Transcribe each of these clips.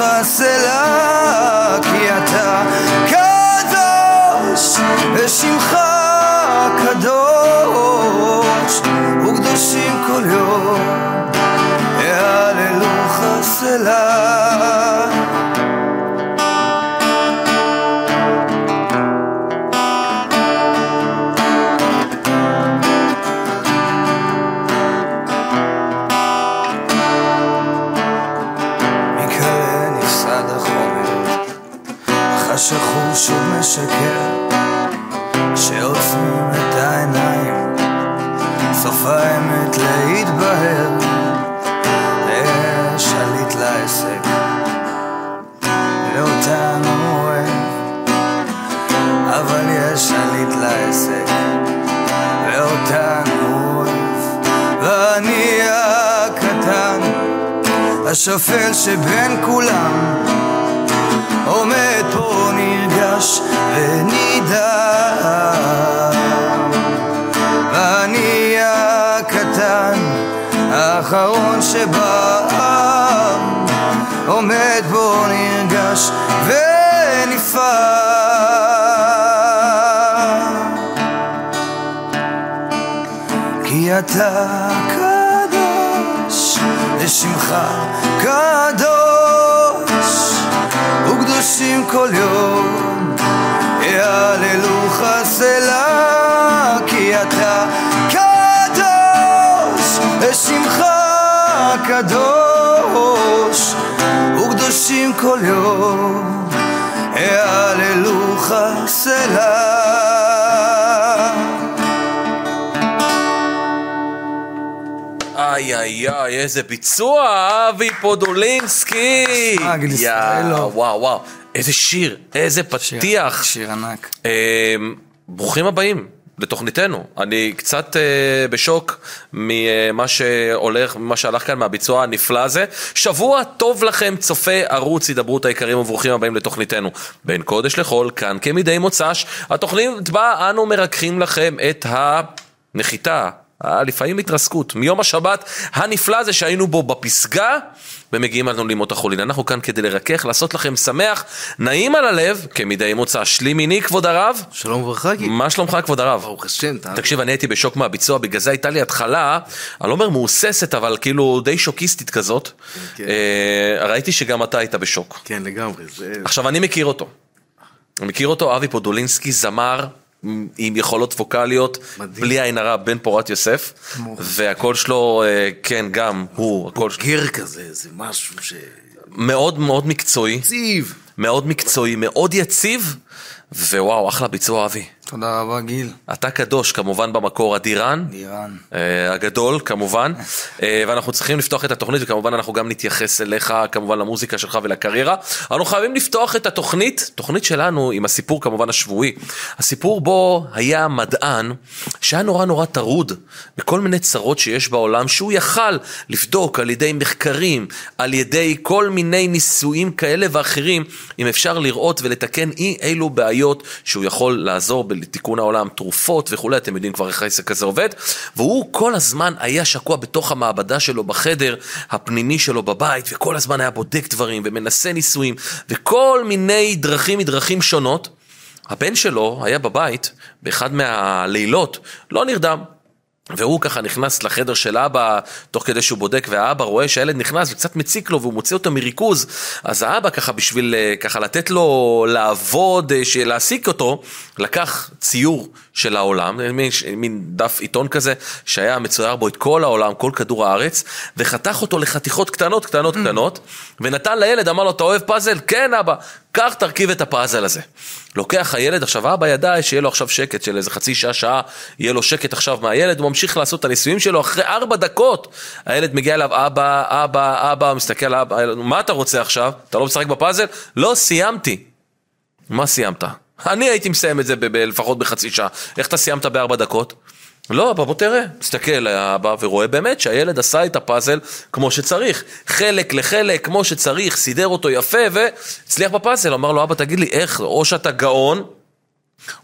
יהללוך סלה כי אתה קדוש ושמך קדוש וקדושים כל יום. יהללוך סלה השפל שבין כולם עומד פה נרגש ונידע ואני הקטן האחרון שבעם. עומד פה נרגש ונפעל כי אתה ושמך קדוש וקדושים כל יום. יהללוך סלה כי אתה קדוש ושמך קדוש וקדושים כל יום. יהללוך סלה איי איי איי, איזה ביצוע, אבי פודולינסקי! סמג לישראל, יא, לא. וואו וואו, איזה שיר, איזה פתיח. שיר ענק. אה, ברוכים הבאים לתוכניתנו. אני קצת אה, בשוק ממה שהולך, ממה שהלך כאן מהביצוע הנפלא הזה. שבוע טוב לכם, צופי ערוץ הידברות היקרים וברוכים הבאים לתוכניתנו. בין קודש לחול, כאן כמדי מוצ"ש, התוכנית בה אנו מרככים לכם את הנחיתה. אה, לפעמים התרסקות, מיום השבת הנפלא הזה שהיינו בו בפסגה ומגיעים לנו לימות החולין. אנחנו כאן כדי לרכך, לעשות לכם שמח, נעים על הלב, כמדי מוצא. שלי מיני כבוד הרב, שלום וברכה, גיל. מה שלומך כבוד הרב? ברוך השם, אתה... תקשיב, אני הייתי בשוק מהביצוע, בגלל זה הייתה לי התחלה, אני לא אומר מהוססת, אבל כאילו די שוקיסטית כזאת. כן. אה, ראיתי שגם אתה היית בשוק. כן, לגמרי. זה... עכשיו, אני מכיר אותו. אני מכיר אותו, אבי פודולינסקי, זמר עם יכולות ווקאליות, מדהים. בלי עין הרע, בן פורת יוסף, והקול שלו, אה, כן, גם הוא, הקול שלו גר כזה, זה משהו ש... מאוד מאוד מקצועי, ציב. מאוד מקצועי, מאוד יציב, ווואו, אחלה ביצוע, אבי. תודה רבה גיל. אתה קדוש, כמובן במקור אדירן. לירן. אה, הגדול כמובן, אה, ואנחנו צריכים לפתוח את התוכנית וכמובן אנחנו גם נתייחס אליך, כמובן למוזיקה שלך ולקריירה. אנחנו חייבים לפתוח את התוכנית, תוכנית שלנו עם הסיפור כמובן השבועי. הסיפור בו היה מדען שהיה נורא נורא טרוד בכל מיני צרות שיש בעולם, שהוא יכל לבדוק על ידי מחקרים, על ידי כל מיני ניסויים כאלה ואחרים, אם אפשר לראות ולתקן אי אילו בעיות שהוא יכול לעזור בתיקון העולם, תרופות וכולי, אתם יודעים כבר איך העסק הזה עובד, והוא כל הזמן היה שקוע בתוך המעבדה שלו בחדר הפנימי שלו בבית, וכל הזמן היה בודק דברים ומנסה ניסויים, וכל מיני דרכים מדרכים שונות. הבן שלו היה בבית באחד מהלילות, לא נרדם. והוא ככה נכנס לחדר של אבא, תוך כדי שהוא בודק, והאבא רואה שהילד נכנס וקצת מציק לו והוא מוציא אותו מריכוז, אז האבא ככה בשביל אה, ככה לתת לו לעבוד, אה, להעסיק אותו, לקח ציור של העולם, מין, מין דף עיתון כזה, שהיה מצויר בו את כל העולם, כל כדור הארץ, וחתך אותו לחתיכות קטנות, קטנות, קטנות, ונתן לילד, אמר לו, אתה אוהב פאזל? כן אבא, קח תרכיב את הפאזל הזה. לוקח הילד, עכשיו האבא ידע שיהיה לו עכשיו שקט של איזה חצי שעה, שעה, יהיה לו שקט עכשיו מהילד, הוא ממשיך לעשות את הניסויים שלו, אחרי ארבע דקות, הילד מגיע אליו, אבא, אבא, אבא, מסתכל על אבא, מה אתה רוצה עכשיו? אתה לא משחק בפאזל? לא, סיימתי. מה סיימת? אני הייתי מסיים את זה ב- ב- לפחות בחצי שעה. איך אתה סיימת בארבע דקות? לא, אבא, בוא תראה. מסתכל האבא ורואה באמת שהילד עשה את הפאזל כמו שצריך. חלק לחלק, כמו שצריך, סידר אותו יפה והצליח בפאזל. אמר לו, אבא, תגיד לי, איך, או שאתה גאון,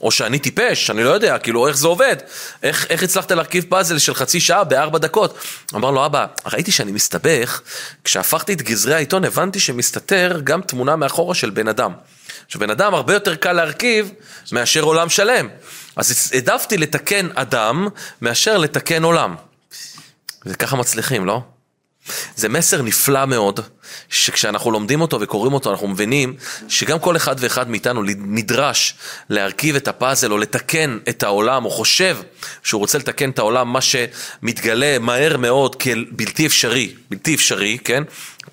או שאני טיפש, אני לא יודע, כאילו, איך זה עובד? איך, איך הצלחת להרכיב פאזל של חצי שעה בארבע דקות? אמר לו, אבא, ראיתי שאני מסתבך, כשהפכתי את גזרי העיתון הבנתי שמסתתר גם תמונה מאחורה של בן אדם. עכשיו, בן אדם הרבה יותר קל להרכיב מאשר עולם שלם. אז העדפתי לתקן אדם מאשר לתקן עולם. וככה מצליחים, לא? זה מסר נפלא מאוד, שכשאנחנו לומדים אותו וקוראים אותו, אנחנו מבינים שגם כל אחד ואחד מאיתנו נדרש להרכיב את הפאזל או לתקן את העולם, או חושב שהוא רוצה לתקן את העולם, מה שמתגלה מהר מאוד כבלתי אפשרי, בלתי אפשרי, כן?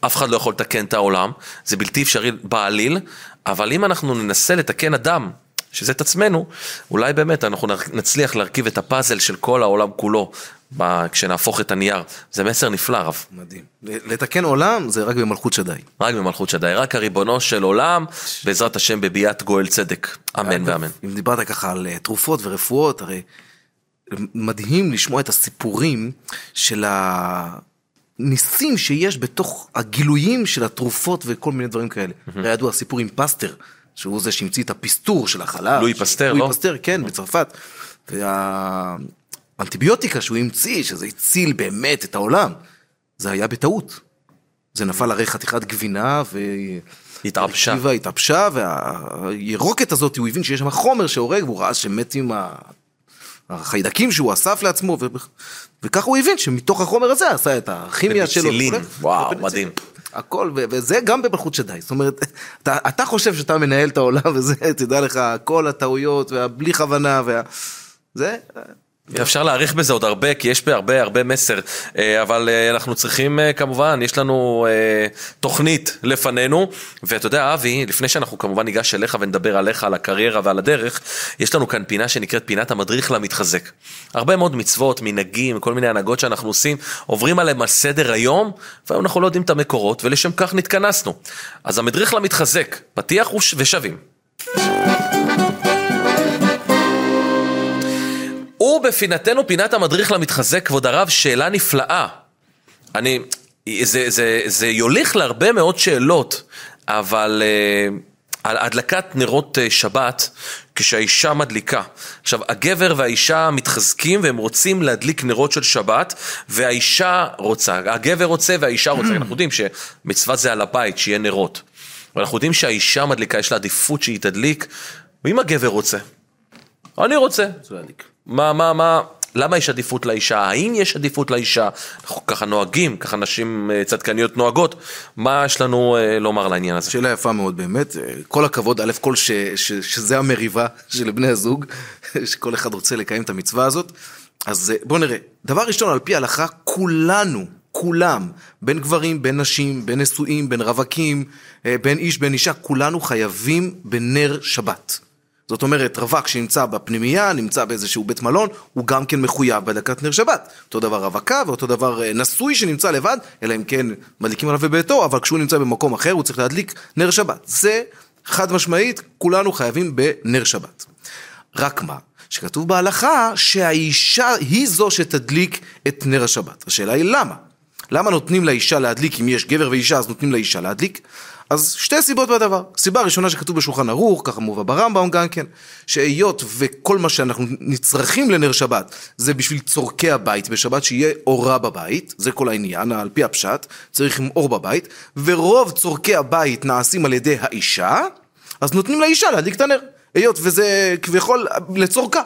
אף אחד לא יכול לתקן את העולם, זה בלתי אפשרי בעליל, אבל אם אנחנו ננסה לתקן אדם, שזה את עצמנו, אולי באמת אנחנו נצליח להרכיב את הפאזל של כל העולם כולו, כשנהפוך את הנייר. זה מסר נפלא, רב. מדהים. לתקן עולם זה רק במלכות שדי. רק במלכות שדי, רק הריבונו של עולם, בעזרת השם בביאת גואל צדק. אמן ואמן. אם דיברת ככה על אה, תרופות ורפואות, הרי מדהים לשמוע את הסיפורים של הניסים שיש בתוך הגילויים של התרופות וכל מיני דברים כאלה. הרי ידוע הסיפור עם פסטר, שהוא זה שהמציא את הפסטור של החלב. לואי פסטר, לואי לא? פסטר, כן, בצרפת. והאנטיביוטיקה שהוא המציא, שזה הציל באמת את העולם, זה היה בטעות. זה נפל הרי חתיכת גבינה ו... הרקיבה, התעפשה, והירוקת הזאת, הוא הבין שיש שם חומר שהורג, והוא ראה שמתים ה- החיידקים שהוא אסף לעצמו, ו... וככה הוא הבין שמתוך החומר הזה עשה את הכימיה שלו. פניצילין. וואו. מדהים. הכל, ו- וזה גם במלכות שדי. זאת אומרת, אתה, אתה חושב שאתה מנהל את העולם, וזה, תדע לך, כל הטעויות, והבלי כוונה, וה... זה... אפשר להעריך בזה עוד הרבה, כי יש בהרבה הרבה מסר, אה, אבל אה, אנחנו צריכים אה, כמובן, יש לנו תוכנית לפנינו, ואתה יודע, אבי, לפני שאנחנו כמובן ניגש אליך ונדבר עליך, על הקריירה ועל הדרך, יש לנו כאן פינה שנקראת פינת המדריך למתחזק. הרבה מאוד מצוות, מנהגים, כל מיני הנהגות שאנחנו עושים, עוברים עליהם על סדר היום, והיום אנחנו לא יודעים את המקורות, ולשם כך נתכנסנו. אז המדריך למתחזק, פתיח וש- ושבים. ובפינתנו, פינת המדריך למתחזק, כבוד הרב, שאלה נפלאה. אני, זה, זה, זה יוליך להרבה מאוד שאלות, אבל uh, על הדלקת נרות uh, שבת, כשהאישה מדליקה. עכשיו, הגבר והאישה מתחזקים והם רוצים להדליק נרות של שבת, והאישה רוצה, הגבר רוצה והאישה רוצה, אנחנו יודעים שמצווה זה על הבית, שיהיה נרות. ואנחנו יודעים שהאישה מדליקה, יש לה עדיפות שהיא תדליק, ואם הגבר רוצה? אני רוצה. מה, מה, מה, למה יש עדיפות לאישה? האם יש עדיפות לאישה? אנחנו ככה נוהגים, ככה נשים אה, צדקניות נוהגות. מה יש לנו אה, לומר לעניין הזה? שאלה יפה מאוד באמת, כל הכבוד, א' כל ש, ש, שזה המריבה של בני הזוג, שכל אחד רוצה לקיים את המצווה הזאת. אז אה, בוא נראה, דבר ראשון, על פי ההלכה, כולנו, כולם, בין גברים, בין נשים, בין נשואים, בין רווקים, אה, בין איש, בין אישה, כולנו חייבים בנר שבת. זאת אומרת, רווק שנמצא בפנימייה, נמצא באיזשהו בית מלון, הוא גם כן מחויב בהדלקת נר שבת. אותו דבר רווקה ואותו דבר אה, נשוי שנמצא לבד, אלא אם כן מדליקים עליו בביתו, אבל כשהוא נמצא במקום אחר הוא צריך להדליק נר שבת. זה חד משמעית, כולנו חייבים בנר שבת. רק מה? שכתוב בהלכה שהאישה היא זו שתדליק את נר השבת. השאלה היא למה? למה נותנים לאישה להדליק, אם יש גבר ואישה אז נותנים לאישה להדליק? אז שתי סיבות בדבר. סיבה ראשונה שכתוב בשולחן ערוך, ככה מובא ברמב"ם גם כן, שהיות וכל מה שאנחנו נצרכים לנר שבת זה בשביל צורכי הבית בשבת, שיהיה אורה בבית, זה כל העניין, על פי הפשט, צריך עם אור בבית, ורוב צורכי הבית נעשים על ידי האישה, אז נותנים לאישה להדליק את הנר. היות וזה כביכול לצורכה.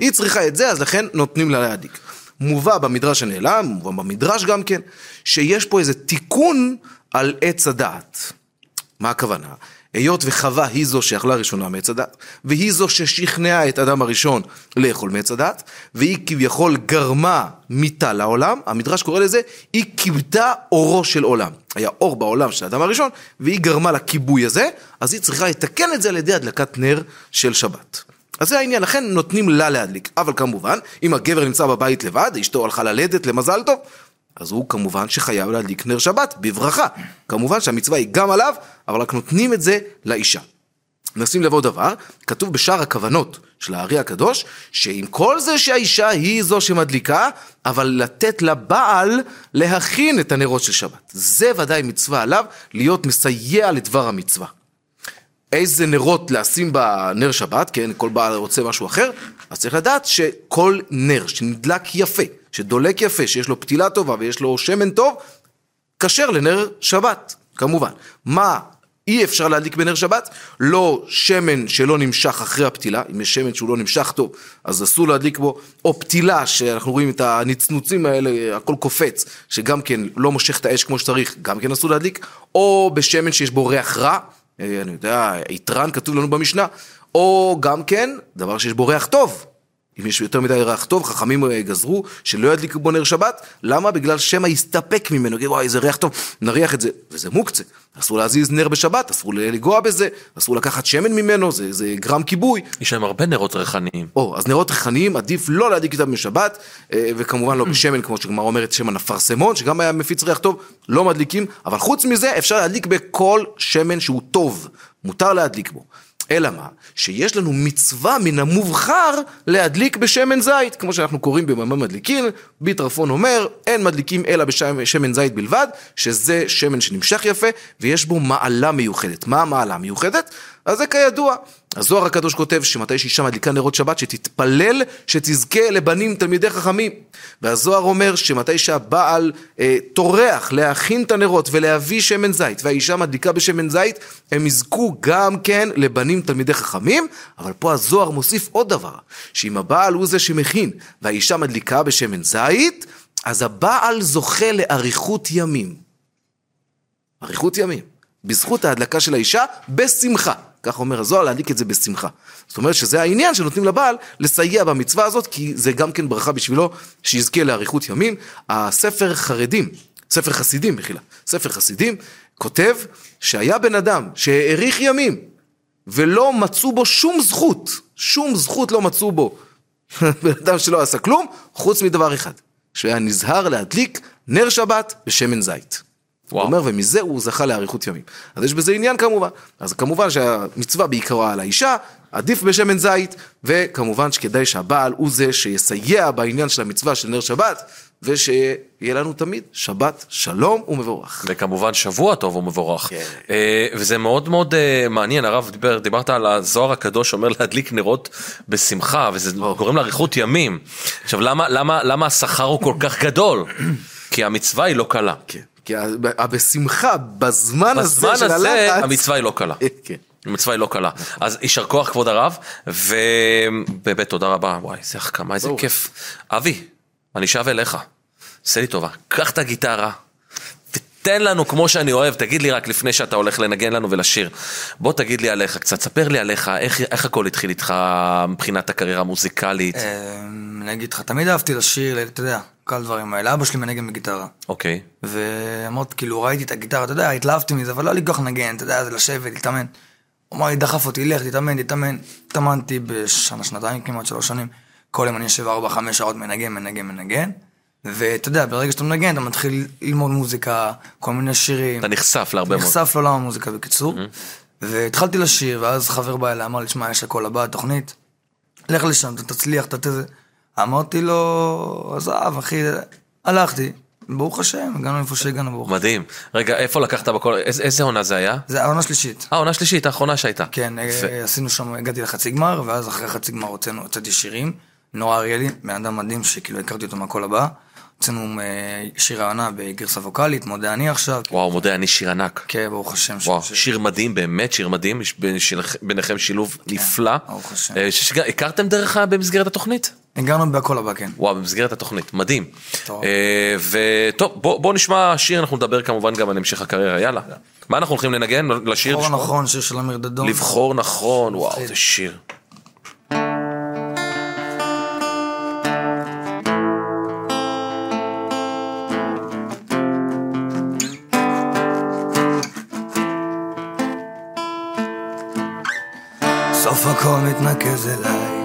היא צריכה את זה, אז לכן נותנים לה להדליק. מובא במדרש הנעלם, מובא במדרש גם כן, שיש פה איזה תיקון על עץ הדעת. מה הכוונה? היות וחווה היא זו שאכלה ראשונה מעץ הדת, והיא זו ששכנעה את אדם הראשון לאכול מעץ הדת, והיא כביכול גרמה מיתה לעולם, המדרש קורא לזה, היא כיבתה אורו של עולם. היה אור בעולם של האדם הראשון, והיא גרמה לכיבוי הזה, אז היא צריכה לתקן את זה על ידי הדלקת נר של שבת. אז זה העניין, לכן נותנים לה להדליק. אבל כמובן, אם הגבר נמצא בבית לבד, אשתו הלכה ללדת למזל טוב, אז הוא כמובן שחייב להדליק נר שבת בברכה. כמובן שהמצווה היא גם עליו, אבל רק נותנים את זה לאישה. נשים לב עוד דבר, כתוב בשאר הכוונות של הארי הקדוש, שעם כל זה שהאישה היא זו שמדליקה, אבל לתת לבעל להכין את הנרות של שבת. זה ודאי מצווה עליו, להיות מסייע לדבר המצווה. איזה נרות לשים בנר שבת, כן, כל בעל רוצה משהו אחר, אז צריך לדעת שכל נר שנדלק יפה, שדולק יפה, שיש לו פתילה טובה ויש לו שמן טוב, כשר לנר שבת, כמובן. מה אי אפשר להדליק בנר שבת? לא שמן שלא נמשך אחרי הפתילה, אם יש שמן שהוא לא נמשך טוב, אז אסור להדליק בו, או פתילה, שאנחנו רואים את הנצנוצים האלה, הכל קופץ, שגם כן לא מושך את האש כמו שצריך, גם כן אסור להדליק, או בשמן שיש בו ריח רע, אה, אני יודע, יתרן כתוב לנו במשנה, או גם כן, דבר שיש בו ריח טוב. אם יש יותר מדי ריח טוב, חכמים אה, גזרו שלא ידליקו בו נר שבת, למה? בגלל שמא יסתפק ממנו, יגיד וואי איזה ריח טוב, נריח את זה, וזה מוקצה, אסור להזיז נר בשבת, אסור לגוע בזה, אסור לקחת שמן ממנו, זה, זה גרם כיבוי, יש להם הרבה נרות ריחניים. או, אז נרות ריחניים עדיף לא להדליק איתם בשבת, אה, וכמובן לא בשמן, כמו שגמר אומרת, שמן אפרסמון, שגם היה מפיץ ריח טוב, לא מדליקים, אבל חוץ מזה אפשר להדליק בכל שמן שהוא טוב, מותר להדליק בו. אלא מה? שיש לנו מצווה מן המובחר להדליק בשמן זית, כמו שאנחנו קוראים במאמר מדליקין, ביטרפון אומר, אין מדליקים אלא בשמן זית בלבד, שזה שמן שנמשך יפה, ויש בו מעלה מיוחדת. מה המעלה המיוחדת? אז זה כידוע. הזוהר הקדוש כותב שמתי שאישה מדליקה נרות שבת, שתתפלל שתזכה לבנים תלמידי חכמים. והזוהר אומר שמתי שהבעל אה, טורח להכין את הנרות ולהביא שמן זית, והאישה מדליקה בשמן זית, הם יזכו גם כן לבנים תלמידי חכמים, אבל פה הזוהר מוסיף עוד דבר, שאם הבעל הוא זה שמכין, והאישה מדליקה בשמן זית, אז הבעל זוכה לאריכות ימים. אריכות ימים. בזכות ההדלקה של האישה, בשמחה. כך אומר הזוהר, להדליק את זה בשמחה. זאת אומרת שזה העניין שנותנים לבעל לסייע במצווה הזאת, כי זה גם כן ברכה בשבילו שיזכה לאריכות ימים. הספר חרדים, ספר חסידים, מחילה, ספר חסידים, כותב שהיה בן אדם שהאריך ימים ולא מצאו בו שום זכות, שום זכות לא מצאו בו. בן אדם שלא עשה כלום, חוץ מדבר אחד, שהיה נזהר להדליק נר שבת בשמן זית. הוא אומר, ומזה הוא זכה לאריכות ימים. אז יש בזה עניין כמובן. אז כמובן שהמצווה בעיקרה על האישה, עדיף בשמן זית, וכמובן שכדאי שהבעל הוא זה שיסייע בעניין של המצווה של נר שבת, ושיהיה לנו תמיד שבת שלום ומבורך. וכמובן שבוע טוב ומבורך. כן. אה, וזה מאוד מאוד אה, מעניין, הרב דיבר, דיברת על הזוהר הקדוש אומר להדליק נרות בשמחה, וזה גורם לאריכות ימים. עכשיו למה, למה, למה השכר הוא כל כך גדול? כי המצווה היא לא קלה. כן. כי בשמחה, בזמן הזה בזמן של הזה הלחץ, המצווה היא לא קלה. כן. המצווה היא לא קלה. אז יישר כוח כבוד הרב, ובאמת תודה רבה, וואי איזה החכמה, איזה. כיף. אבי, אני שב אליך, עשה לי טובה, קח את הגיטרה. ותן לנו כמו שאני אוהב, תגיד לי רק לפני שאתה הולך לנגן לנו ולשיר. בוא תגיד לי עליך קצת, ספר לי עליך, איך, איך הכל התחיל איתך מבחינת הקריירה המוזיקלית. אמ, אני אגיד לך, תמיד אהבתי לשיר, אתה יודע, כל הדברים האלה. אבא שלי מנגן בגיטרה. אוקיי. ואמרתי, כאילו, ראיתי את הגיטרה, אתה יודע, התלהבתי מזה, אבל לא לי כך לנגן, אתה יודע, זה לשבת, להתאמן. הוא אמר לי, דחף אותי, לך, תתאמן, תתאמן. התאמנתי בשנה, שנתיים, כמעט שלוש שנים. כל יום אני יושב ארבע, חמש שעות מנגן, מנגן, מנגן. ואתה יודע, ברגע שאתה מנגן, אתה מתחיל ללמוד מוזיקה, כל מיני שירים. אתה נחשף להרבה מאוד. נחשף לעולם המוזיקה בקיצור. והתחלתי לשיר, ואז חבר בא אליי, אמר לי, שמע, יש הכל הבא, תוכנית, לך לשם, אתה תצליח, אתה תזה. אמרתי לו, עזב, אחי, הלכתי, ברוך השם, הגענו איפה שהגענו, ברוך השם. מדהים. רגע, איפה לקחת בכל... איזה, איזה עונה זה היה? זה העונה שלישית. אה, עונה שלישית, האחרונה שהייתה. כן, אה, עשינו שם, הגעתי לחצי גמר, ואז אחרי חצי גמר הוצאנו, הוצאתי שירים. נורא אריאלי, בן אדם מדהים שכאילו הכרתי אותו מהכל הבא. הוצאנו אה, שיר העונה בגרסה ווקאלית, מודה אני עכשיו. וואו, מודה, אני שיר ענק. כן, ברוך השם. וואו, ש- שיר מדהים, באמת שיר מדהים, יש ביניכם שילוב נפלא. כן, ברוך השם. אה, ששג- הכרתם דרך במסגרת התוכנית? הגענו בהכל הבא, כן. וואו, במסגרת התוכנית, מדהים. טוב. אה, וטוב, בוא, בוא נשמע שיר, אנחנו נדבר כמובן גם על המשך הקריירה, יאללה. מה אנחנו הולכים לנגן? לשיר? לשמוע? נכון, שיר של אמיר דדון. לבחור נכון, וואו, איזה שיר. מתנקז אליי,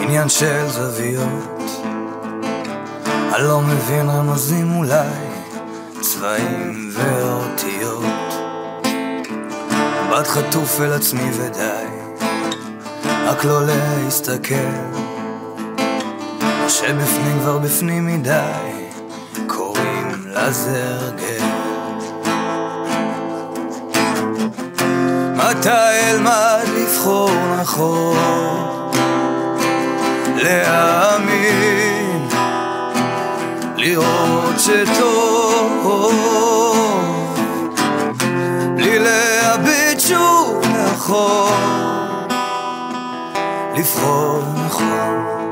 עניין של זוויות. אני לא מבין רמזים אולי, צבעים ואותיות. בת חטוף אל עצמי ודי, רק לא להסתכל. שבפנים כבר בפנים מדי, קוראים לזה מתי אלמד לבחור נכון, להאמין, לראות שטוב, בלי להביט שוב נכון, לבחור נכון.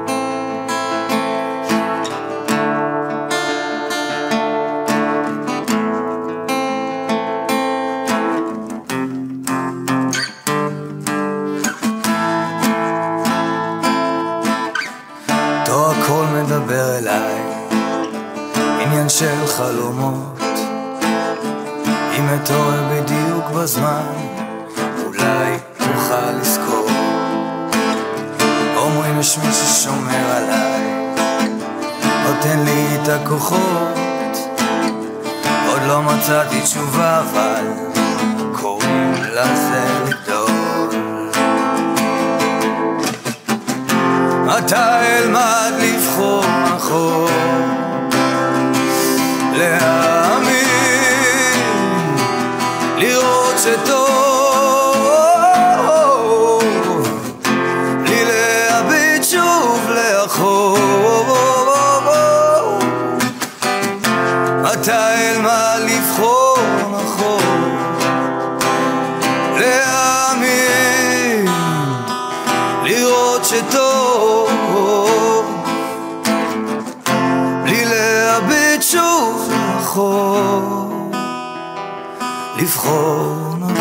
לבחור נכון.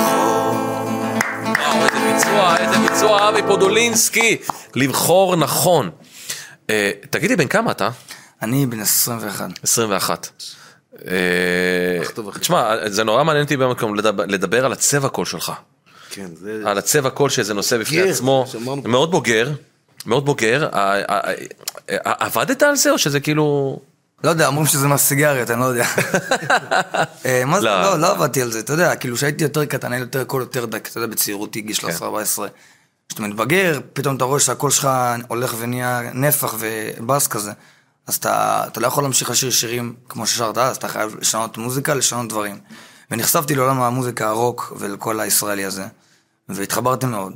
וואו, איזה ביצוע, איזה ביצוע, אבי פודולינסקי. לבחור נכון. אה, תגידי, בן כמה אתה? אני בן 21. 21. אה. תשמע, זה נורא מעניין אותי במקום לדבר- לדבר על הצבע קול שלך. כן, זה... על הצבע קול שזה נושא בפני עצמו. מאוד בוגר, מאוד בוגר. עבדת על זה או שזה כאילו... לא יודע, אומרים שזה מהסיגריות, אני לא יודע. אה, מה זה? לא. לא, לא עבדתי על זה, אתה יודע, כאילו כשהייתי יותר קטן, היה לי יותר קול יותר דק, אתה יודע, בצעירותי, גיל כן. 13-14. כשאתה מתבגר, פתאום אתה רואה שהקול שלך הולך ונהיה נפח ובאס כזה. אז אתה, אתה לא יכול להמשיך לשיר שירים כמו ששרת אז, אתה חייב לשנות מוזיקה, לשנות דברים. ונחשפתי לעולם המוזיקה הרוק ולכל הישראלי הזה, והתחברתי מאוד.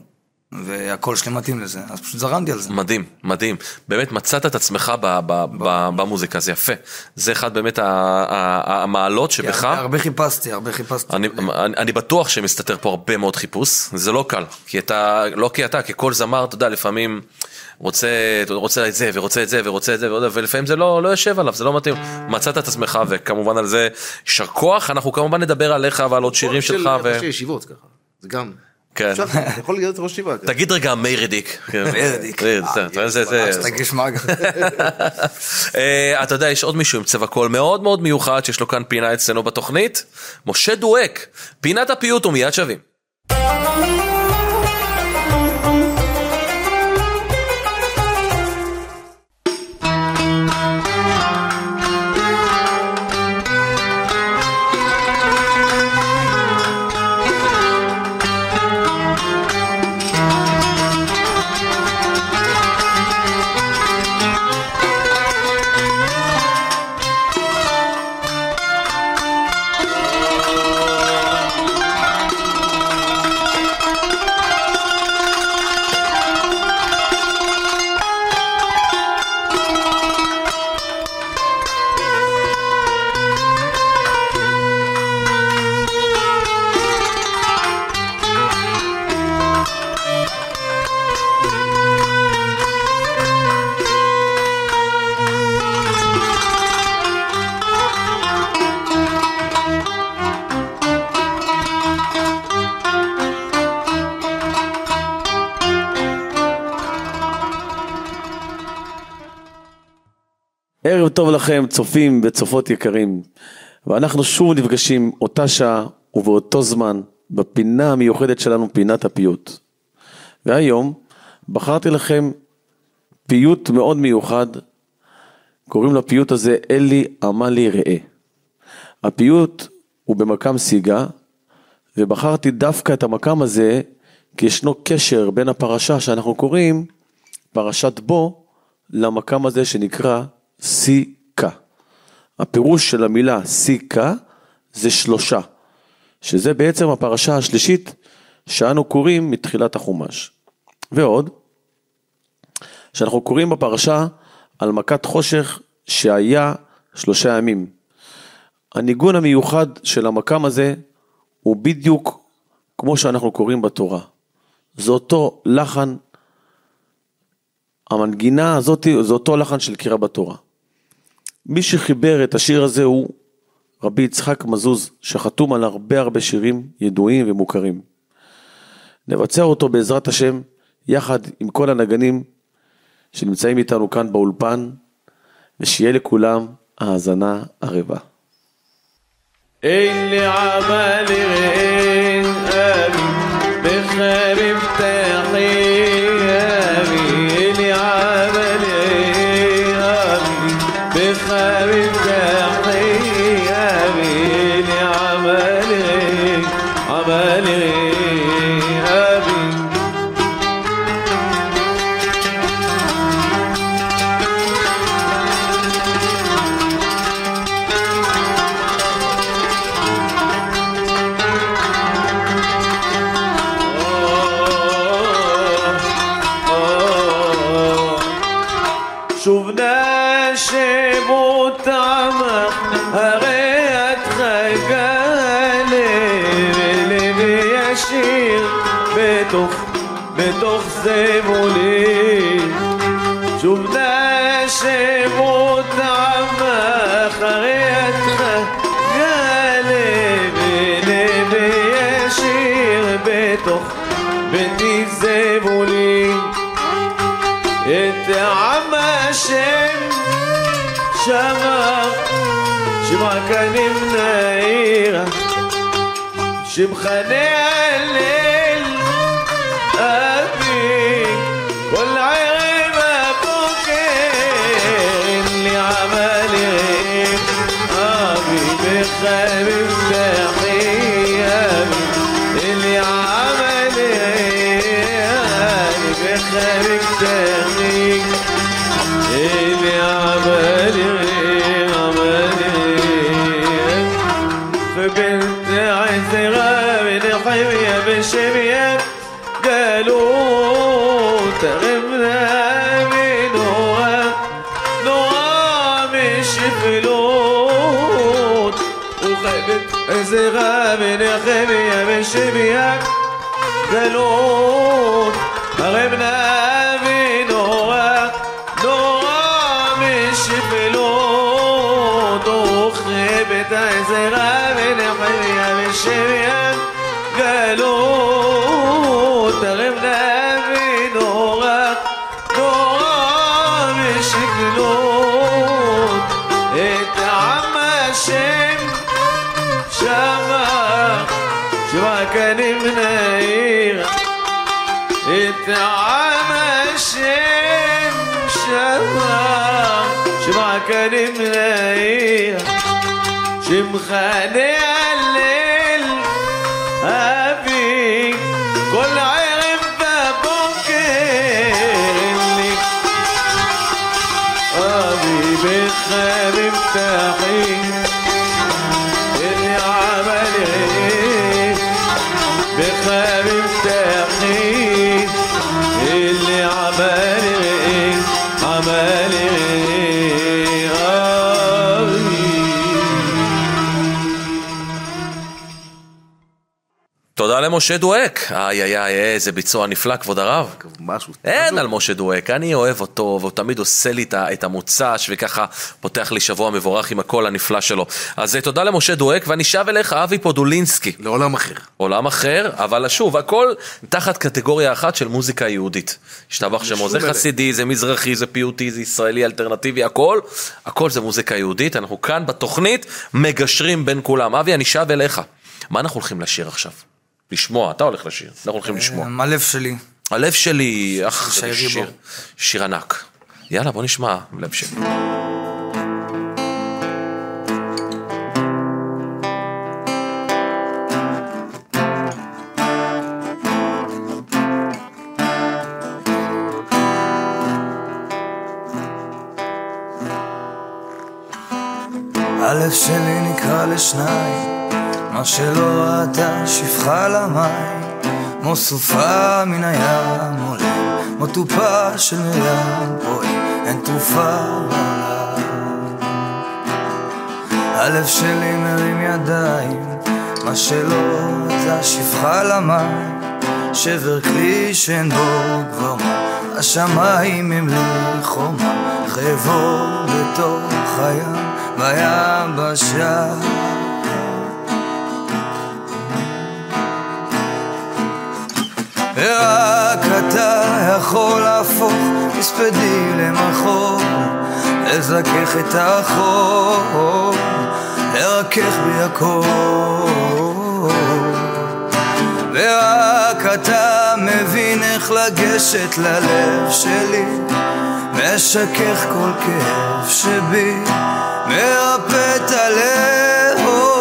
והקול שלי מתאים לזה, אז פשוט זרמתי על זה. מדהים, מדהים. באמת מצאת את עצמך ב- ב- ב- במוזיקה, זה יפה. זה אחד באמת ה- ה- המעלות שבך. הרבה, הרבה חיפשתי, הרבה חיפשתי. אני, אני, אני בטוח שמסתתר פה הרבה מאוד חיפוש, זה לא קל, כי אתה, לא כי אתה, ככל זמר, אתה יודע, לפעמים רוצה, רוצה את זה, ורוצה את זה, ורוצה את זה, ולפעמים זה לא, לא יושב עליו, זה לא מתאים. מצאת את עצמך, וכמובן על זה יישר כוח, אנחנו כמובן נדבר עליך ועל עוד שירים של שלך, ו... ראשי ישיבות ככה. זה גם... כן. אתה יכול להיות ראש ישיבה. ככה. תגיד רגע מיירדיק. מיירדיק. זה, אז תגיש מאגר. אה, אתה יודע, יש עוד מישהו עם צבע קול מאוד מאוד מיוחד, שיש לו כאן פינה אצלנו בתוכנית, משה דואק, פינת הפיוט ומיד שווים. טוב לכם, צופים וצופות יקרים. ואנחנו שוב נפגשים אותה שעה ובאותו זמן בפינה המיוחדת שלנו, פינת הפיוט. והיום בחרתי לכם פיוט מאוד מיוחד, קוראים לפיוט הזה אלי עמלי ראה. הפיוט הוא במקם סיגה, ובחרתי דווקא את המקם הזה כי ישנו קשר בין הפרשה שאנחנו קוראים, פרשת בו, למקם הזה שנקרא סיכה. הפירוש של המילה סיכה זה שלושה, שזה בעצם הפרשה השלישית שאנו קוראים מתחילת החומש. ועוד, שאנחנו קוראים בפרשה על מכת חושך שהיה שלושה ימים. הניגון המיוחד של המקם הזה הוא בדיוק כמו שאנחנו קוראים בתורה. זה אותו לחן, המנגינה הזאת זה אותו לחן של קריאה בתורה. מי שחיבר את השיר הזה הוא רבי יצחק מזוז, שחתום על הרבה הרבה שירים ידועים ומוכרים. נבצע אותו בעזרת השם, יחד עם כל הנגנים שנמצאים איתנו כאן באולפן, ושיהיה לכולם האזנה ערבה. اللي عمل غير أبي بخرب تحيامي شبخنا الليل. أبي كل عيب أبوك اللي عملي. أبي بخير تحية اللي أبي اللي غابني خبيه من شبيك دلوع ثعم الشمشمة شمعة كريم الليل. أبي كل عيب بمكن أبي بخارب تحيي משה דואק. איי איי איי, איזה ביצוע נפלא, כבוד הרב. משהו. אין על משה דואק, אני אוהב אותו, והוא תמיד עושה לי את המוצ"ש, וככה פותח לי שבוע מבורך עם הקול הנפלא שלו. אז אה, תודה למשה דואק, ואני שב אליך, אבי פודולינסקי. לעולם אחר. עולם אחר, אבל שוב, הכל תחת קטגוריה אחת של מוזיקה יהודית. השתבח שמו, זה חסידי, זה מזרחי, זה פיוטי, זה ישראלי, אלטרנטיבי, הכל. הכל זה מוזיקה יהודית, אנחנו כאן בתוכנית מגשרים בין כולם. אבי, אני שב אליך. מה אנחנו הולכים לשיר עכשיו? לשמוע, אתה הולך לשיר, אנחנו הולכים לשמוע. אה, הלב שלי. הלב שלי, אך, שי זה. שיר, שיר ענק. יאללה, בוא נשמע, לב שלי. הלב שלי נקרע לשניים, מה שלא ראתה שפחה למים, כמו סופה מן הים עולה, כמו טופה של מרים פועם, אין תרופה בעולם. הלב שלי מרים ידיים, מה שלא ראתה שפחה למים, שבר כלי שאין בו מה, השמיים הם לי חומה, בתוך הים, ביבשה. ורק אתה יכול להפוך מספדי למחול, לזכך את החול, לרכך בי הכל. ורק אתה מבין איך לגשת ללב שלי, משכך כל כאב שבי, מרפא את הלב.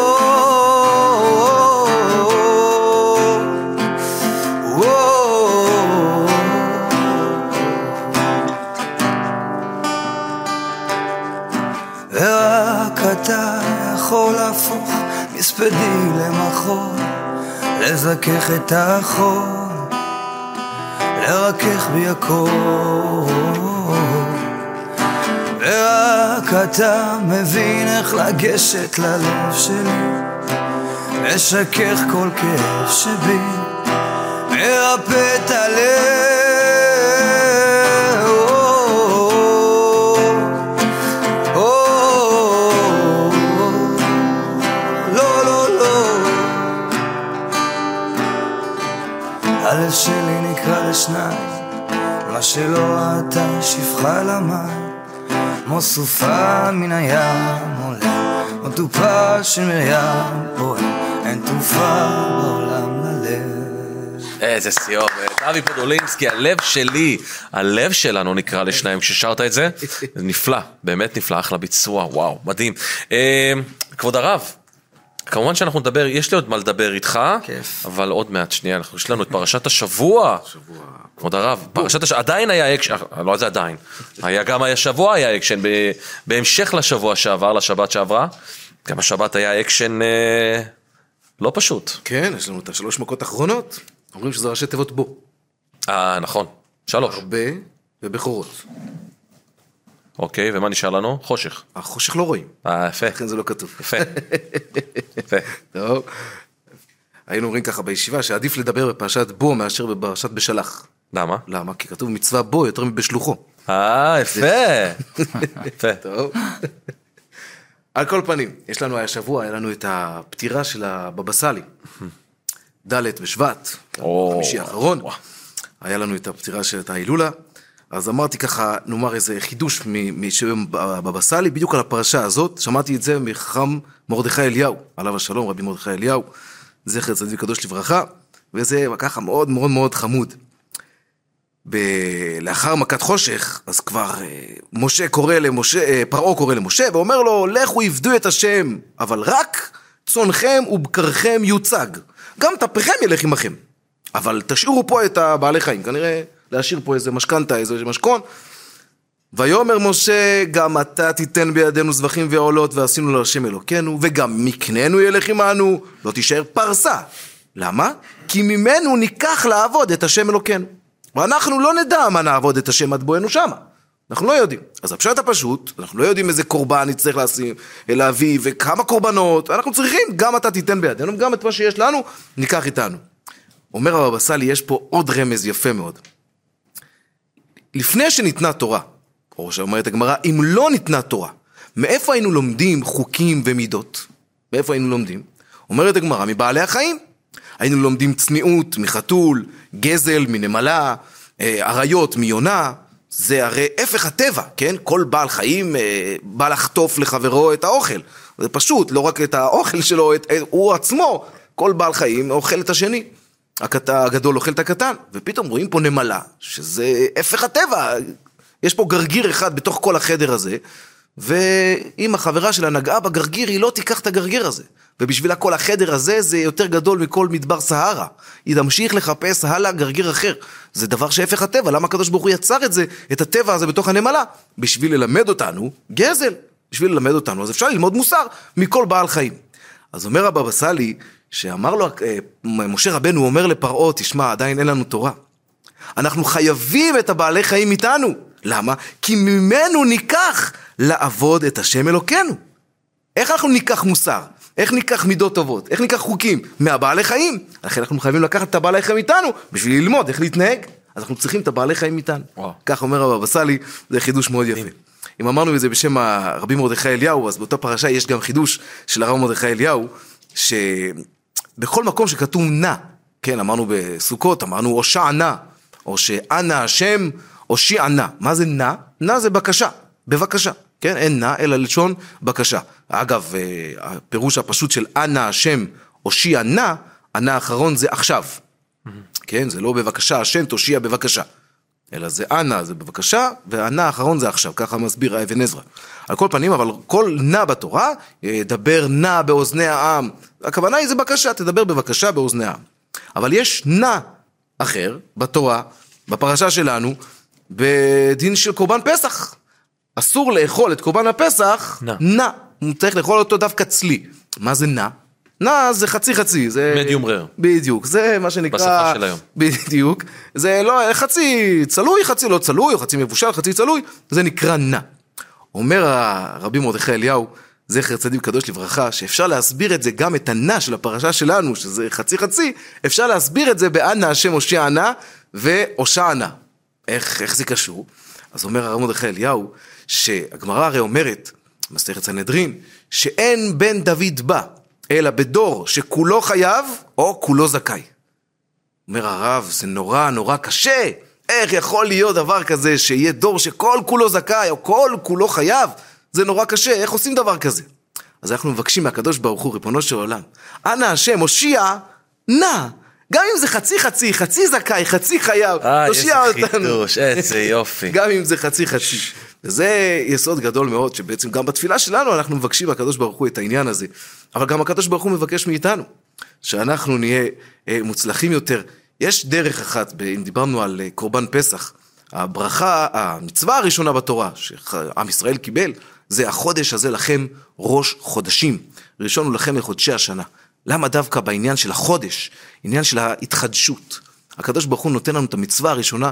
אתה יכול להפוך מספדי למחול, לזכך את החול, לרכך בי הכל. ורק אתה מבין איך לגשת ללב שלי, משכך כל כאב שבי, מרפא את הלב. מה שלא ראתה שפחה למים, כמו סופה מן הים עולה, כמו טופה של מרים פועם, אין תרופה בעולם ללב. איזה סיומת. אבי פודולינסקי, הלב שלי, הלב שלנו נקרא לשניים כששרת את. זה נפלא, באמת נפלא, אחלה ביצוע, וואו, מדהים. אה, כבוד הרב, כמובן שאנחנו נדבר, יש לי עוד מה לדבר איתך, כיף. אבל עוד מעט, שנייה, אנחנו, יש לנו את פרשת השבוע. כבוד הרב, פרשת השבוע, עדיין היה אקשן, אה, לא זה עדיין, היה גם השבוע היה אקשן, בהמשך לשבוע שעבר, לשבת שעברה, גם השבת היה אקשן אה, לא פשוט. כן, יש לנו את השלוש מכות האחרונות. אומרים שזה ראשי תיבות בא. אה, נכון, שלוש. ארבה ובכורות. אוקיי, ומה נשאר לנו? חושך. החושך לא רואים, אה, יפה, לכן זה לא כתוב. יפה. יפה. טוב. היינו אומרים ככה בישיבה שעדיף לדבר בפרשת בו מאשר בפרשת בשלח. למה? למה? כי כתוב מצווה בו יותר מבשלוחו. אה, יפה. יפה. טוב. על כל פנים, יש לנו השבוע, היה לנו את הפטירה של הבבא סאלי. ד' בשבט, חמישי האחרון. היה לנו את הפטירה של את ההילולה. אז אמרתי ככה, נאמר איזה חידוש משם בבא סאלי, בדיוק על הפרשה הזאת, שמעתי את זה מחכם מרדכי אליהו, עליו השלום, רבי מרדכי אליהו, זכר צדיק קדוש לברכה, וזה ככה מאוד מאוד מאוד חמוד. ב- לאחר מכת חושך, אז כבר אה, משה קורא למשה, אה, פרעה קורא למשה ואומר לו, לכו עבדו את השם, אבל רק צונכם ובקרכם יוצג. גם טפכם ילך עמכם. אבל תשאירו פה את הבעלי חיים, כנראה להשאיר פה איזה משכנתה, איזה משכון. ויאמר משה, גם אתה תיתן בידינו זבחים ועולות, ועשינו להשם אלוקינו, וגם מקננו ילך עמנו, לא תישאר פרסה. למה? כי ממנו ניקח לעבוד את השם אלוקינו. ואנחנו לא נדע מה נעבוד את השם עד בואנו שמה. אנחנו לא יודעים. אז הפשט הפשוט, אנחנו לא יודעים איזה קורבן נצטרך לשים, להביא, וכמה קורבנות, אנחנו צריכים, גם אתה תיתן בידינו, וגם את מה שיש לנו, ניקח איתנו. אומר הבבא סאלי, יש פה עוד רמז יפה מאוד. לפני שניתנה תורה, או שאומרת הגמרא, אם לא ניתנה תורה, מאיפה היינו לומדים חוקים ומידות? מאיפה היינו לומדים? אומרת הגמרא, מבעלי החיים. היינו לומדים צניעות מחתול, גזל מנמלה, אה, אריות מיונה. זה הרי הפך הטבע, כן? כל בעל חיים אה, בא לחטוף לחברו את האוכל. זה פשוט, לא רק את האוכל שלו, את, את, הוא עצמו, כל בעל חיים אוכל את השני. הקט... הגדול אוכל את הקטן, ופתאום רואים פה נמלה, שזה הפך הטבע. יש פה גרגיר אחד בתוך כל החדר הזה, ואם החברה שלה נגעה בגרגיר, היא לא תיקח את הגרגיר הזה. ובשבילה כל החדר הזה זה יותר גדול מכל מדבר סהרה. היא תמשיך לחפש הלאה גרגיר אחר. זה דבר שהפך הטבע, למה הקדוש ברוך הוא יצר את זה, את הטבע הזה בתוך הנמלה? בשביל ללמד אותנו גזל. בשביל ללמד אותנו, אז אפשר ללמוד מוסר מכל בעל חיים. אז אומר הבבא סאלי, שאמר לו, אה, משה רבנו אומר לפרעה, תשמע, עדיין אין לנו תורה. אנחנו חייבים את הבעלי חיים איתנו. למה? כי ממנו ניקח לעבוד את השם אלוקינו. איך אנחנו ניקח מוסר? איך ניקח מידות טובות? איך ניקח חוקים? מהבעלי חיים. לכן אנחנו חייבים לקחת את הבעלי חיים איתנו בשביל ללמוד איך להתנהג. אז אנחנו צריכים את הבעלי חיים איתנו. וואו. כך אומר הבבא סאלי, זה חידוש מאוד יפה. אם אמרנו את זה בשם הרבי מרדכי אליהו, אז באותה פרשה יש גם חידוש של הרב מרדכי אליהו, שבכל מקום שכתוב נא, כן, אמרנו בסוכות, אמרנו הושע נא, או שאנא השם הושיע נא. מה זה נא? נא זה בקשה, בבקשה. כן, אין נא, אלא לשון בקשה. אגב, אה, הפירוש הפשוט של אנא השם הושיע נא, הנא האחרון זה עכשיו. כן, זה לא בבקשה השם תושיע בבקשה. אלא זה אנא, זה בבקשה, והנא האחרון זה עכשיו, ככה מסביר האבן עזרא. על כל פנים, אבל כל נא בתורה, דבר נא באוזני העם. הכוונה היא זה בקשה, תדבר בבקשה באוזני העם. אבל יש נא אחר בתורה, בפרשה שלנו, בדין של קורבן פסח. אסור לאכול את קורבן הפסח, נא. נא. הוא צריך לאכול אותו דווקא צלי. מה זה נא? נא זה חצי חצי, זה... Medium rare. בדיוק, זה מה שנקרא... בשפה של היום. בדיוק. זה לא חצי צלוי, חצי לא צלוי, או חצי מבושל, חצי צלוי, זה נקרא נע. אומר הרבי מרדכי אליהו, זכר צדיק קדוש לברכה, שאפשר להסביר את זה, גם את הנע של הפרשה שלנו, שזה חצי חצי, אפשר להסביר את זה באנה השם הושיע נא והושע נא. איך, איך זה קשור? אז אומר הרב מרדכי אליהו, שהגמרא הרי אומרת, מסכת סנהדרין, שאין בן דוד בא, אלא בדור שכולו חייב, או כולו זכאי. אומר הרב, זה נורא נורא קשה. איך יכול להיות דבר כזה שיהיה דור שכל כולו זכאי, או כל כולו חייב? זה נורא קשה, איך עושים דבר כזה? אז אנחנו מבקשים מהקדוש ברוך הוא, ריבונו של עולם, אנא השם, הושיע, נא. גם אם זה חצי חצי, חצי זכאי, חצי חייב, אה, תושיע איזה אותנו. חידוש, איזה יופי. גם אם זה חצי חצי. וזה יסוד גדול מאוד, שבעצם גם בתפילה שלנו אנחנו מבקשים מהקדוש ברוך הוא את העניין הזה. אבל גם הקדוש ברוך הוא מבקש מאיתנו, שאנחנו נהיה אה, מוצלחים יותר. יש דרך אחת, אם דיברנו על אה, קורבן פסח, הברכה, המצווה הראשונה בתורה, שעם ישראל קיבל, זה החודש הזה לכם ראש חודשים. ראשון הוא לכם לחודשי השנה. למה דווקא בעניין של החודש, עניין של ההתחדשות? הקדוש ברוך הוא נותן לנו את המצווה הראשונה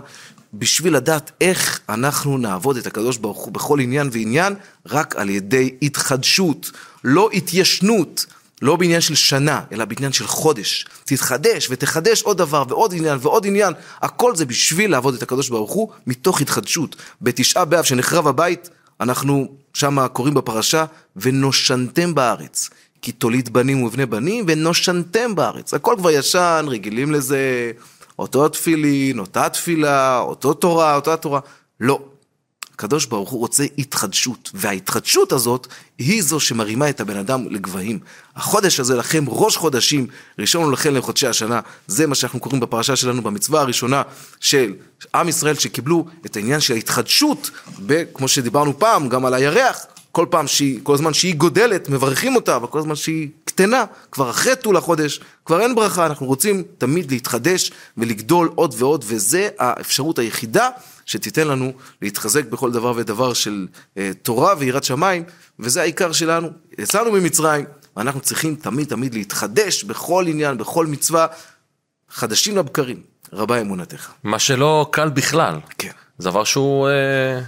בשביל לדעת איך אנחנו נעבוד את הקדוש ברוך הוא בכל עניין ועניין, רק על ידי התחדשות, לא התיישנות, לא בעניין של שנה, אלא בעניין של חודש. תתחדש ותחדש עוד דבר ועוד עניין ועוד עניין, הכל זה בשביל לעבוד את הקדוש ברוך הוא מתוך התחדשות. בתשעה באב שנחרב הבית, אנחנו שמה קוראים בפרשה, ונושנתם בארץ. כי תוליד בנים ובני בנים, ונושנתם בארץ. הכל כבר ישן, רגילים לזה, אותו תפילין, אותה תפילה, אותו תורה, אותה תורה. לא. הקדוש ברוך הוא רוצה התחדשות, וההתחדשות הזאת היא זו שמרימה את הבן אדם לגבהים. החודש הזה לכם ראש חודשים, ראשון לכם לחודשי השנה, זה מה שאנחנו קוראים בפרשה שלנו במצווה הראשונה של עם ישראל שקיבלו את העניין של ההתחדשות, כמו שדיברנו פעם, גם על הירח, כל פעם שהיא, כל הזמן שהיא גודלת, מברכים אותה, אבל כל הזמן שהיא קטנה, כבר אחרי טול החודש, כבר אין ברכה, אנחנו רוצים תמיד להתחדש ולגדול עוד ועוד, וזה האפשרות היחידה שתיתן לנו להתחזק בכל דבר ודבר של אה, תורה ויראת שמיים, וזה העיקר שלנו. יצאנו ממצרים, ואנחנו צריכים תמיד תמיד להתחדש בכל עניין, בכל מצווה, חדשים לבקרים, רבה אמונתך. מה שלא קל בכלל. כן. זה דבר שהוא... אה,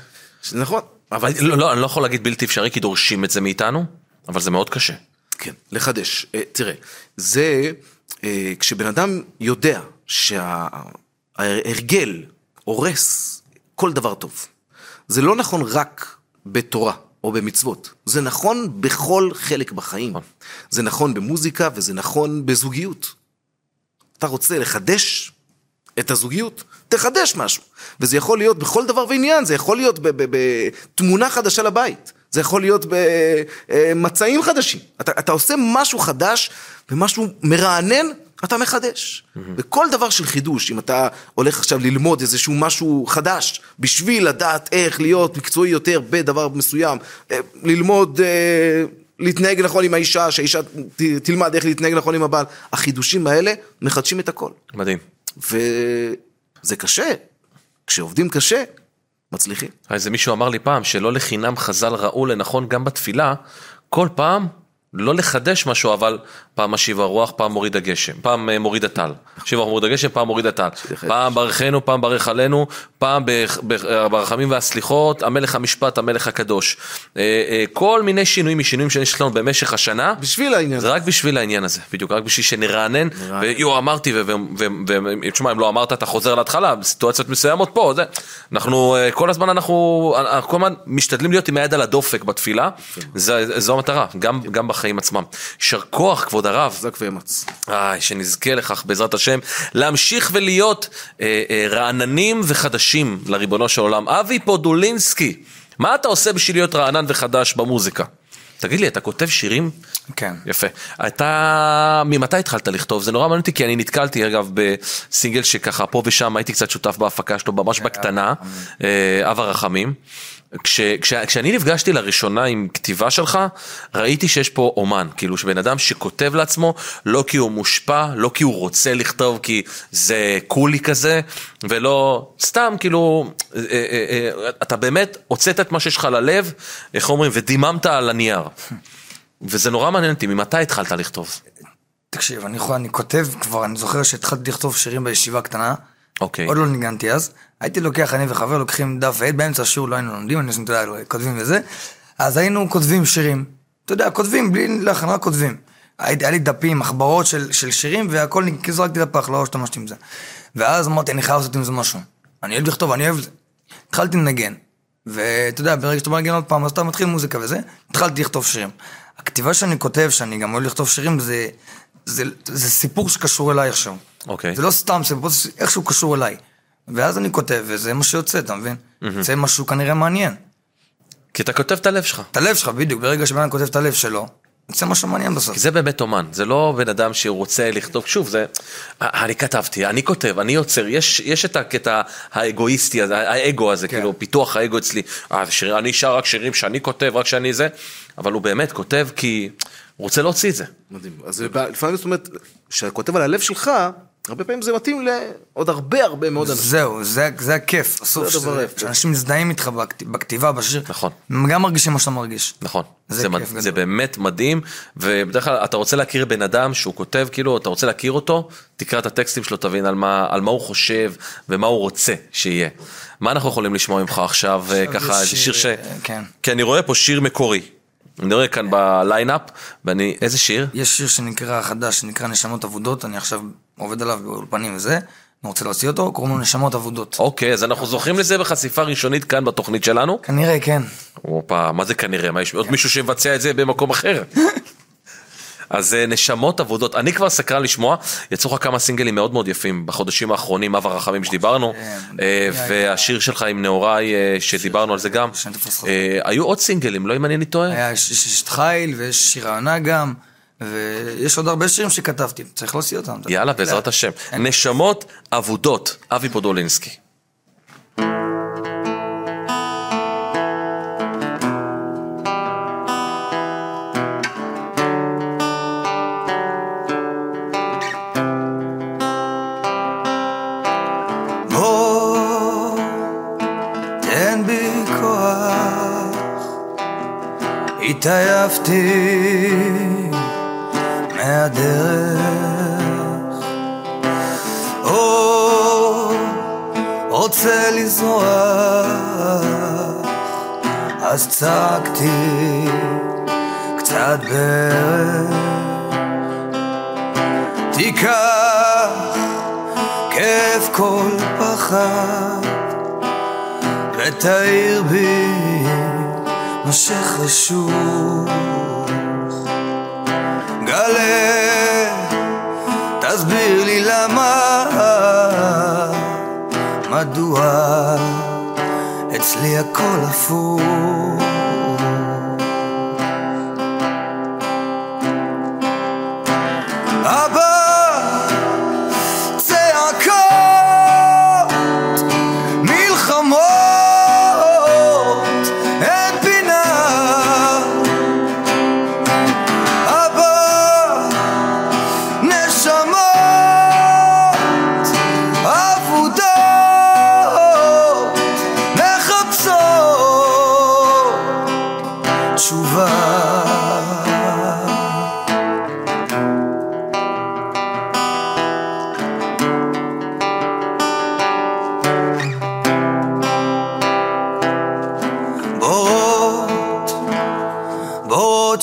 נכון, אבל לא, לא, אני לא יכול להגיד בלתי אפשרי כי דורשים את זה מאיתנו, אבל זה מאוד קשה. כן, לחדש. אה, תראה, זה אה, כשבן אדם יודע שההרגל הורס כל דבר טוב, זה לא נכון רק בתורה או במצוות, זה נכון בכל חלק בחיים. זה נכון במוזיקה וזה נכון בזוגיות. אתה רוצה לחדש את הזוגיות, תחדש משהו. וזה יכול להיות בכל דבר ועניין, זה יכול להיות בתמונה חדשה לבית, זה יכול להיות במצעים חדשים. אתה, אתה עושה משהו חדש ומשהו מרענן, אתה מחדש. וכל דבר של חידוש, אם אתה הולך עכשיו ללמוד איזשהו משהו חדש, בשביל לדעת איך להיות מקצועי יותר בדבר מסוים, אה, ללמוד... אה, להתנהג נכון עם האישה, שהאישה תלמד איך להתנהג נכון עם הבעל. החידושים האלה מחדשים את הכל. מדהים. וזה קשה. כשעובדים קשה, מצליחים. איזה מישהו אמר לי פעם שלא לחינם חז"ל ראו לנכון גם בתפילה, כל פעם לא לחדש משהו, אבל פעם משיב הרוח, פעם מוריד הגשם, פעם אה, מוריד הטל. משיב הרוח מוריד הגשם, פעם מוריד הטל. פעם ברכנו, פעם ברך עלינו, פעם אה, ברחמים והסליחות, המלך המשפט, המלך הקדוש. אה, אה, כל מיני שינויים משינויים שיש לנו במשך השנה. בשביל העניין זה רק בשביל העניין הזה, בדיוק, רק בשביל שנרענן, ויו אמרתי, ותשמע, אם לא אמרת אתה חוזר להתחלה, בסיטואציות מסוימות פה, זה, אנחנו אה, כל הזמן אנחנו, כל הזמן משתדלים להיות עם היד על הדופק בתפילה, זה- זו המטרה, גם, גם בחיים עצמם. יישר כוח כבוד הרב, חזק ואמץ. איי, שנזכה לכך בעזרת השם, להמשיך ולהיות אה, אה, רעננים וחדשים לריבונו של עולם. אבי פודולינסקי, מה אתה עושה בשביל להיות רענן וחדש במוזיקה? תגיד לי, אתה כותב שירים? כן. יפה. אתה, ממתי התחלת לכתוב? זה נורא מעניין אותי, כי אני נתקלתי אגב בסינגל שככה פה ושם הייתי קצת שותף בהפקה שלו, ממש בקטנה, אה, אב הרחמים. כש, כש, כשאני נפגשתי לראשונה עם כתיבה שלך, ראיתי שיש פה אומן, כאילו שבן אדם שכותב לעצמו, לא כי הוא מושפע, לא כי הוא רוצה לכתוב, כי זה קולי כזה, ולא סתם, כאילו, אה, אה, אה, אתה באמת הוצאת את מה שיש לך ללב, איך אומרים, ודיממת על הנייר. וזה נורא מעניין אותי, ממתי התחלת לכתוב? תקשיב, אני יכול, אני כותב כבר, אני זוכר שהתחלתי לכתוב שירים בישיבה הקטנה. אוקיי. עוד לא ניגנתי אז. הייתי לוקח, אני וחבר לוקחים דף ועט, באמצע השיעור לא היינו לומדים, אני אתה יודע, כותבים וזה. אז היינו כותבים שירים. אתה יודע, כותבים בלי לחן, רק כותבים. היה לי דפים, מחברות של, של שירים, והכל, זרקתי לפח, לא השתמשתי עם זה. ואז אמרתי, אני חייב לעשות עם זה משהו. אני אוהב לכתוב, אני אוהב זה. התחלתי לנגן. ואתה יודע, ברגע שאתה בא לנגן עוד פעם, אז אתה מתחיל מוזיקה וזה, התחלתי לכתוב שירים. הכתיבה שאני כותב, שאני גם אוהב לכתוב שירים, זה, זה, זה סיפור שקשור אליי איכשהו. אוקיי. זה לא סתם זה איכשהו קשור אליי. ואז אני כותב, וזה מה שיוצא, אתה מבין? זה משהו כנראה מעניין. כי אתה כותב את הלב שלך. את הלב שלך, בדיוק, ברגע שבן אדם כותב את הלב שלו, יוצא משהו מעניין בסוף. כי זה באמת אומן, זה לא בן אדם שרוצה לכתוב, שוב, זה, אני כתבתי, אני כותב, אני יוצר, יש, יש את הקטע האגואיסטי הזה, האגו הזה, כן. כאילו, פיתוח האגו אצלי, אה, שיר, אני שר רק שירים שאני כותב, רק שאני זה, אבל הוא באמת כותב כי הוא רוצה להוציא את זה. מדהים. אז לפעמים זאת אומרת, כשאתה כותב על הלב שלך, הרבה פעמים זה מתאים לעוד הרבה הרבה מאוד אנשים. זהו, זה, זה הכיף, בסוף. שאנשים מזדהים איתך בכת- בכתיבה, בשיר, נכון. הם גם מרגישים מה שאתה מרגיש. נכון, זה זה, כיף מד... זה באמת מדהים, ובדרך כלל אתה רוצה להכיר בן אדם שהוא כותב, כאילו, אתה רוצה להכיר אותו, תקרא את הטקסטים שלו, תבין על מה, על מה הוא חושב ומה הוא רוצה שיהיה. מה אנחנו יכולים לשמוע ממך עכשיו, עכשיו ככה, איזה שיר ש... שיר, כן. כי אני רואה פה שיר מקורי. אני רואה כאן בליינאפ, ואני, איזה שיר? יש שיר שנקרא, חדש, שנקרא נשמות אבודות, אני עכשיו עובד עליו באולפנים וזה, אני רוצה להוציא אותו, קוראים לו נשמות אבודות. אוקיי, אז אנחנו זוכים לזה בחשיפה ראשונית כאן בתוכנית שלנו. כנראה, כן. הופה, מה זה כנראה? מה, יש עוד מישהו שמבצע את זה במקום אחר? אז אה, נשמות אבודות, אני כבר סקרן לשמוע, יצאו לך כמה סינגלים מאוד מאוד יפים בחודשים האחרונים, אב הרחמים שדיברנו, כן, אה, היה- והשיר שלך עם נעוריי אה, שדיברנו על זה גם, היו עוד סינגלים, לא אם אני טועה? היה, יש את חיל, ויש שיר העונה גם, ויש עוד הרבה שירים שכתבתי, צריך להוציא אותם. יאללה. בעזרת השם. נשמות אבודות, אבי פודולינסקי. התעייפתי מהדרך. או, רוצה לזרוח, אז צעקתי קצת בערך. תיקח כאב כל פחד ותאיר בי נושך רשוך גלה תסביר לי למה מדוע אצלי הכל הפוך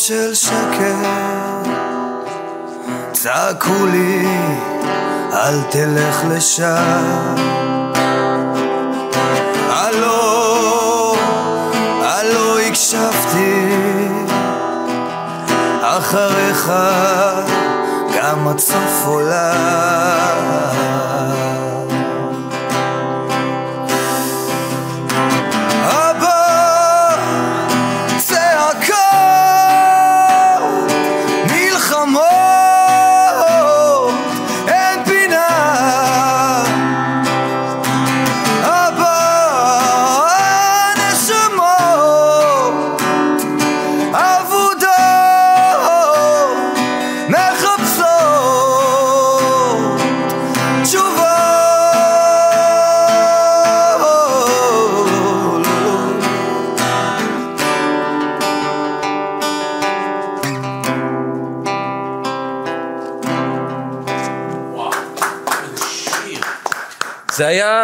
של שקר, צעקו לי, אל תלך לשם. הלו, הלו הקשבתי, אחריך גם הצוף עולה.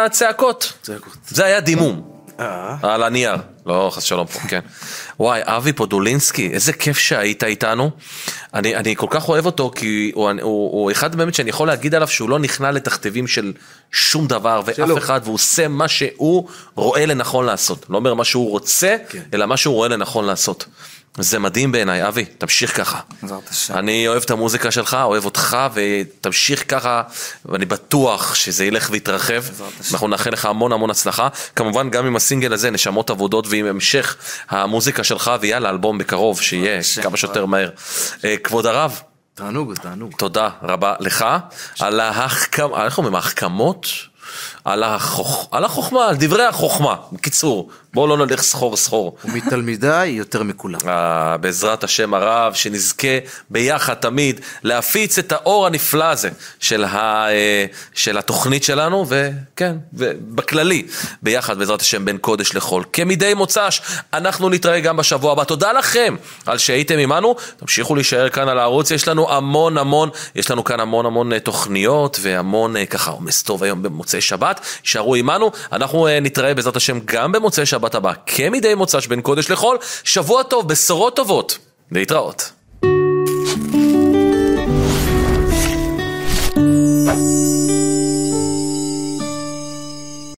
היה צעקות. צעקות. זה היה דימום. אה. על הנייר. לא, חס שלום פה, כן. וואי, אבי פודולינסקי, איזה כיף שהיית איתנו. אני, אני כל כך אוהב אותו, כי הוא, הוא, הוא אחד באמת שאני יכול להגיד עליו שהוא לא נכנע לתכתיבים של שום דבר ואף שלא. אחד, והוא עושה מה שהוא רואה לנכון לעשות. לא אומר מה שהוא רוצה, כן. אלא מה שהוא רואה לנכון לעשות. זה מדהים בעיניי, אבי, תמשיך ככה. אני אוהב את המוזיקה שלך, אוהב אותך, ותמשיך ככה, ואני בטוח שזה ילך ויתרחב. אנחנו נאחל לך המון המון הצלחה. כמובן, גם עם הסינגל הזה, נשמות עבודות, ועם המשך המוזיקה שלך, ויאללה, אלבום בקרוב, שיהיה. כמה שיותר מהר. אה, כבוד הרב, תענוג, תענוג. תודה רבה לך על ההחכמה, איך אומרים, ההחכמות? על, החוכ... על החוכמה, על דברי החוכמה. בקיצור, בואו לא נלך סחור סחור. ומתלמידיי יותר מכולם. אה, בעזרת השם הרב, שנזכה ביחד תמיד להפיץ את האור הנפלא הזה של, ה, אה, של התוכנית שלנו, וכן, ובכללי, ביחד בעזרת השם בין קודש לחול. כמדי מוצ"ש, אנחנו נתראה גם בשבוע הבא. תודה לכם על שהייתם עמנו, תמשיכו להישאר כאן על הערוץ, יש לנו המון המון, יש לנו כאן המון המון אה, תוכניות, והמון ככה עומס טוב היום במוצאי שבת, יישארו עמנו, אנחנו אה, נתראה בעזרת השם גם במוצאי שבת הבא, כמדי מוצ"ש בין קודש לחול, שבוע טוב, בשורות טובות, להתראות.